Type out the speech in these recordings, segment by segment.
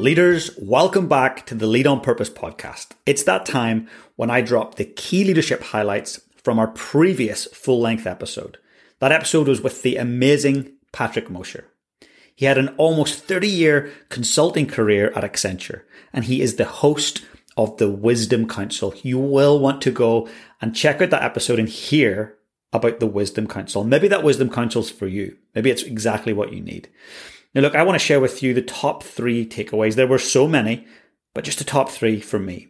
Leaders, welcome back to the Lead on Purpose podcast. It's that time when I drop the key leadership highlights from our previous full length episode. That episode was with the amazing Patrick Mosher. He had an almost 30 year consulting career at Accenture, and he is the host of the Wisdom Council. You will want to go and check out that episode and hear about the Wisdom Council. Maybe that Wisdom Council is for you. Maybe it's exactly what you need. Now, look, I want to share with you the top three takeaways. There were so many, but just the top three for me.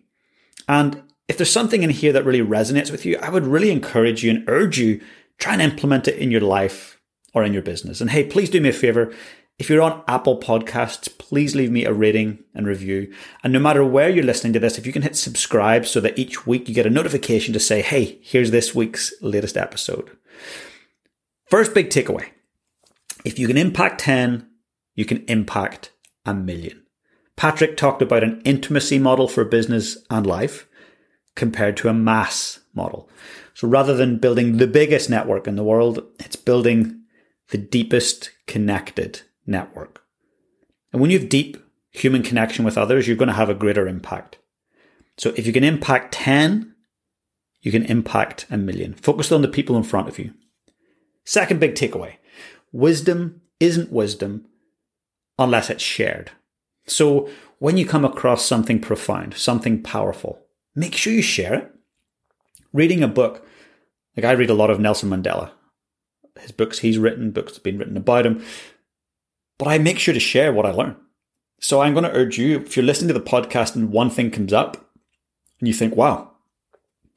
And if there's something in here that really resonates with you, I would really encourage you and urge you try and implement it in your life or in your business. And hey, please do me a favor. If you're on Apple Podcasts, please leave me a rating and review. And no matter where you're listening to this, if you can hit subscribe so that each week you get a notification to say, hey, here's this week's latest episode. First big takeaway if you can impact 10, you can impact a million. Patrick talked about an intimacy model for business and life compared to a mass model. So rather than building the biggest network in the world, it's building the deepest connected network. And when you have deep human connection with others, you're going to have a greater impact. So if you can impact 10, you can impact a million. Focus on the people in front of you. Second big takeaway wisdom isn't wisdom unless it's shared. So when you come across something profound, something powerful, make sure you share it. Reading a book, like I read a lot of Nelson Mandela, his books he's written, books have been written about him, but I make sure to share what I learn. So I'm going to urge you, if you're listening to the podcast and one thing comes up and you think, wow,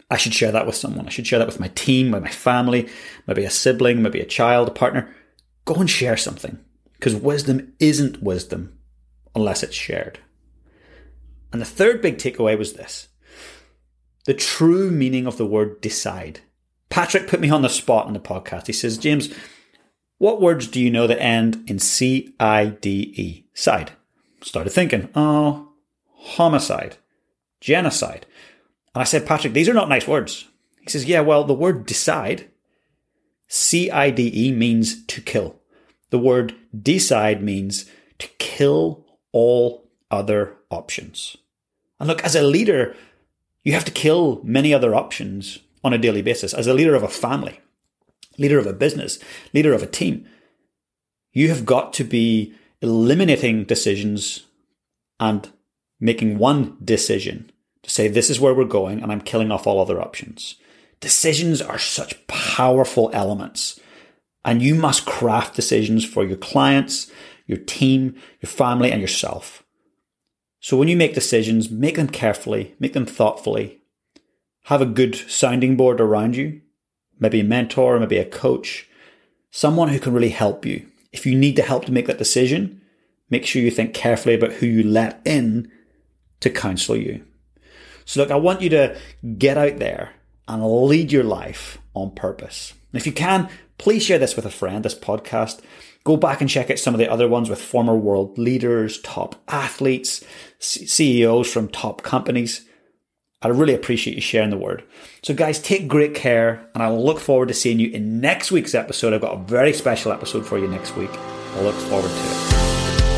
I should share that with someone. I should share that with my team, with my family, maybe a sibling, maybe a child, a partner. Go and share something because wisdom isn't wisdom unless it's shared. And the third big takeaway was this the true meaning of the word decide. Patrick put me on the spot in the podcast. He says, James, what words do you know that end in C I D E? Side. Started thinking, oh, homicide, genocide. And I said, Patrick, these are not nice words. He says, yeah, well, the word decide, C I D E means to kill. The word decide means to kill all other options. And look, as a leader, you have to kill many other options on a daily basis. As a leader of a family, leader of a business, leader of a team, you have got to be eliminating decisions and making one decision to say, this is where we're going, and I'm killing off all other options. Decisions are such powerful elements and you must craft decisions for your clients, your team, your family, and yourself. So when you make decisions, make them carefully, make them thoughtfully. Have a good sounding board around you, maybe a mentor, maybe a coach, someone who can really help you. If you need the help to make that decision, make sure you think carefully about who you let in to counsel you. So look, I want you to get out there and lead your life on purpose. If you can, please share this with a friend, this podcast. Go back and check out some of the other ones with former world leaders, top athletes, CEOs from top companies. I really appreciate you sharing the word. So, guys, take great care, and I look forward to seeing you in next week's episode. I've got a very special episode for you next week. I look forward to it.